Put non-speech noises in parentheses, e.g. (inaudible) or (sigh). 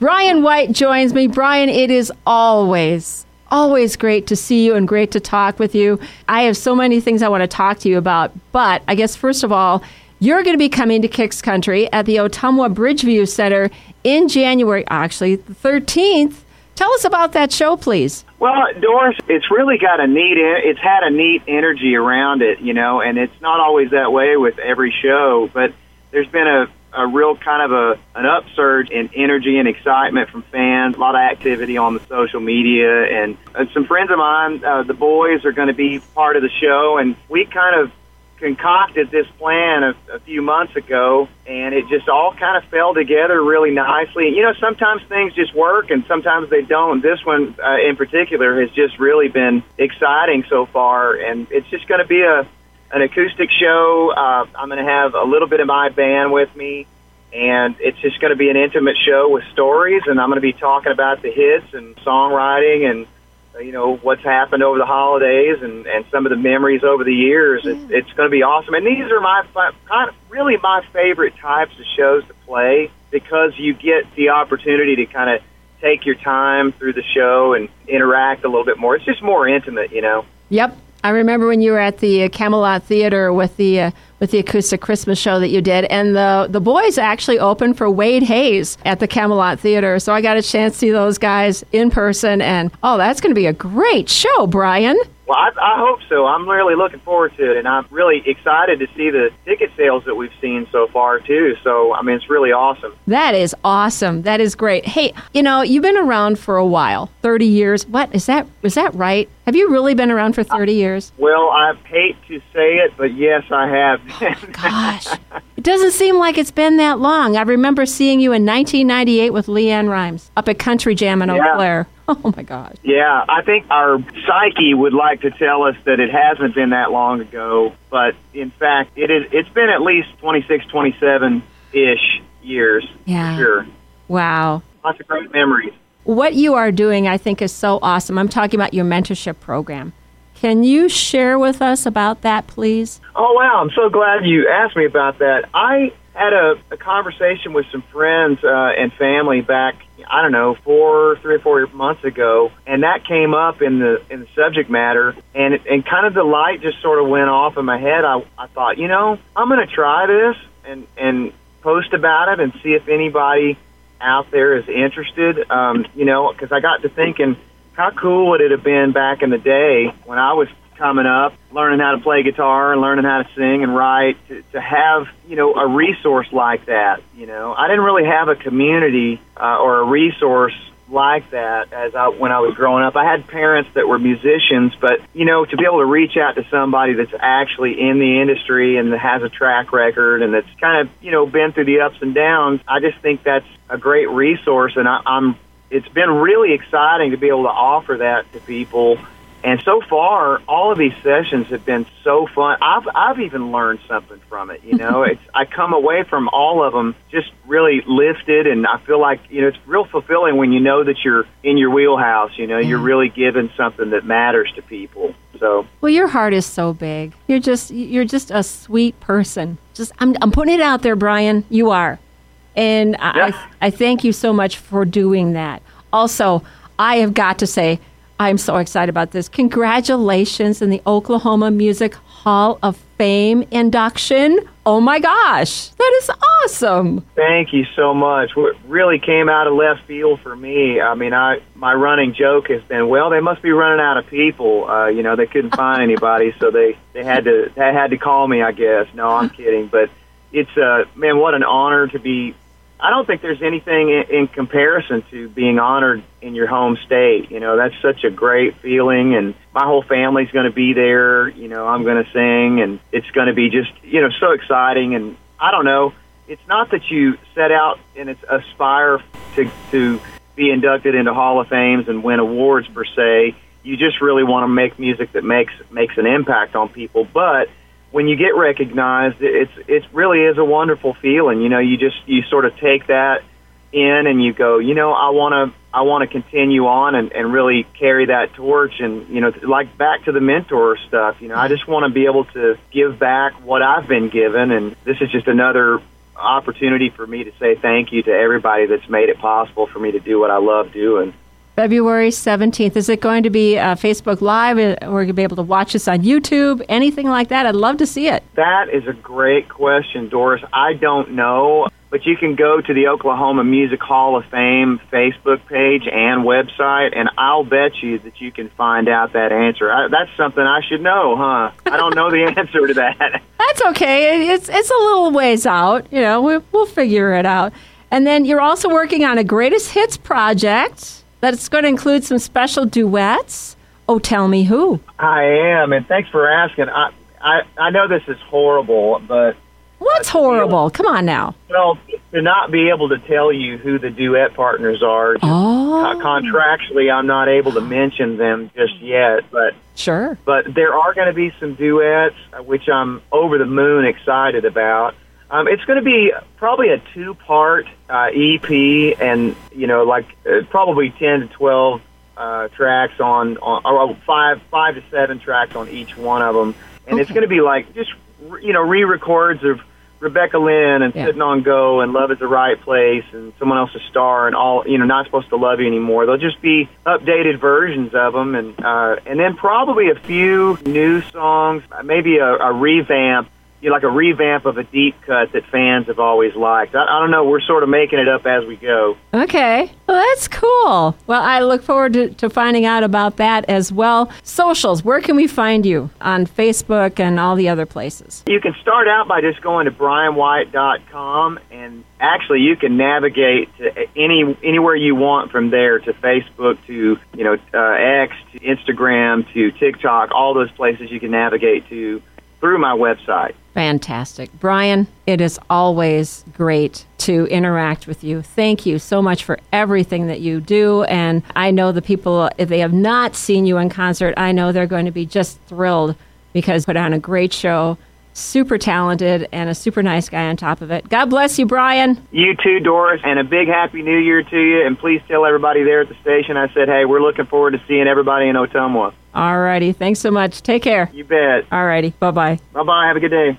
Bryan White joins me. Bryan, it is always, always great to see you and great to talk with you. I have so many things I want to talk to you about, but I guess first of all, you're going to be coming to Kicks Country at the Ottumwa Bridgeview Center in January, actually, the 13th. Tell us about that show, please. Well, Doris, it's really got a neat, it's had a neat energy around it, you know, and it's not always that way with every show, but there's been a, a real kind of a an upsurge in energy and excitement from fans. A lot of activity on the social media, and, and some friends of mine, uh, the boys, are going to be part of the show, and we kind of concocted this plan a, a few months ago, and it just all kind of fell together really nicely. You know, sometimes things just work, and sometimes they don't. This one, uh, in particular, has just really been exciting so far, and it's just going to be a an acoustic show. Uh, I'm going to have a little bit of my band with me, and it's just going to be an intimate show with stories, and I'm going to be talking about the hits and songwriting and you know what's happened over the holidays and and some of the memories over the years. Yeah. It's, it's going to be awesome, and these are my kind of really my favorite types of shows to play because you get the opportunity to kind of take your time through the show and interact a little bit more. It's just more intimate, you know. Yep, I remember when you were at the Camelot Theater with the uh, with the acoustic Christmas show that you did, and the the boys actually opened for Wade Hayes at the Camelot Theater. So I got a chance to see those guys in person, and oh, that's going to be a great show, Bryan. Well, I, I hope so. I'm really looking forward to it, and I'm really excited to see the ticket sales that we've seen so far too. So, I mean, it's really awesome. That is awesome. That is great. Hey, you know, you've been around for a while, 30 years. What is that? Is that right? Have you really been around for 30 years? Well, I hate to say it, but yes, I have. Gosh. It doesn't seem like it's been that long. I remember seeing you in 1998 with LeAnn Rimes up at Country Jam in Eau Claire. (laughs) Oh my gosh. Yeah, I think our psyche would like to tell us that it hasn't been that long ago, but in fact, it is. It's been at least 26, 27 ish years. Yeah. sure. Wow. Lots of great memories. What you are doing, I think, is so awesome. I'm talking about your mentorship program. Can you share with us about that, please? Oh, wow. I'm so glad you asked me about that. I had a, a conversation with some friends uh, and family back, I don't know, four, three or four months ago, and that came up in the in the subject matter, and it, and kind of the light just sort of went off in my head. I I thought, you know, I'm going to try this and and post about it and see if anybody out there is interested. Um, you know, because I got to thinking, how cool would it have been back in the day when I was coming up, learning how to play guitar and learning how to sing and write, to, to have you know a resource like that. You know, I didn't really have a community uh, or a resource like that as I when I was growing up. I had parents that were musicians, but you know, to be able to reach out to somebody that's actually in the industry and that has a track record and that's kind of you know been through the ups and downs, I just think that's a great resource, and I, I'm. It's been really exciting to be able to offer that to people and so far, all of these sessions have been so fun. I've I've even learned something from it. You know, (laughs) it's I come away from all of them just really lifted, and I feel like you know it's real fulfilling when you know that you're in your wheelhouse. You know, you're mm-hmm. really giving something that matters to people. So well, your heart is so big. You're just you're just a sweet person. Just I'm I'm putting it out there, Bryan. You are, and I I thank you so much for doing that. Also, I have got to say I'm so excited about this. Congratulations in the Oklahoma Music Hall of Fame induction. Oh my gosh, that is awesome. Thank you so much. What really came out of left field for me. I mean, I my running joke has been, well, they must be running out of people. Uh, you know, they couldn't find (laughs) anybody, so they they had to they had to call me, I guess. No, I'm kidding, but it's uh man, what an honor to be I don't think there's anything in, in comparison to being honored in your home state. You know, that's such a great feeling, and my whole family's going to be there. You know, I'm going to sing, and it's going to be just, you know, so exciting. And I don't know, it's not that you set out and it's aspire to to be inducted into Hall of Fames and win awards per se. You just really want to make music that makes makes an impact on people, but when you get recognized, it's it really is a wonderful feeling. You know, you just you sort of take that in and you go, you know, I want to I want to continue on and, and really carry that torch and you know like back to the mentor stuff. You know, I just want to be able to give back what I've been given, and this is just another opportunity for me to say thank you to everybody that's made it possible for me to do what I love doing. February 17th. Is it going to be uh, Facebook Live or are going to be able to watch us on YouTube? Anything like that? I'd love to see it. That is a great question, Doris. I don't know, but you can go to the Oklahoma Music Hall of Fame Facebook page and website, and I'll bet you that you can find out that answer. I, that's something I should know, huh? I don't know the (laughs) answer to that. That's okay. It's, it's a little ways out. You know, we, we'll figure it out. And then you're also working on a greatest hits project that's going to include some special duets. Oh, tell me who. I am, and thanks for asking. I I, I know this is horrible, but what's uh, horrible? Come on now. Well, to not be able to tell you who the duet partners are, oh. contractually, I'm not able to mention them just yet. But sure, but there are going to be some duets, uh, which I'm over the moon excited about. Um, it's going to be probably a two-part uh, EP, and you know, like uh, probably ten to twelve uh, tracks on, on or five five to seven tracks on each one of them, and okay. it's going to be like just you know re-records of Rebecca Lynn and yeah. Sitting on Go and Love is the Right Place and Someone Else's Star and all you know Not Supposed to Love You Anymore. They'll just be updated versions of them, and uh, and then probably a few new songs, maybe a, a revamp you know, like a revamp of a deep cut that fans have always liked. I, I, don't know. We're sort of making it up as we go. Okay. Well, that's cool. Well, I look forward to, to finding out about that as well. Socials, where can we find you on Facebook and all the other places? You can start out by just going to bryanwhite.com and actually you can navigate to any anywhere you want from there to Facebook to you know uh, X to Instagram to TikTok all those places you can navigate to through my website. Fantastic. Bryan, it is always great to interact with you. Thank you so much for everything that you do. And I know the people, if they have not seen you in concert, I know they're going to be just thrilled because you put on a great show super talented and a super nice guy on top of it. God bless you, Bryan. You too, Doris, and a big happy new year to you. And please tell everybody there at the station I said, hey, we're looking forward to seeing everybody in Ottumwa. All righty. Thanks so much. Take care. You bet. All righty. Bye bye. Bye bye. Have a good day.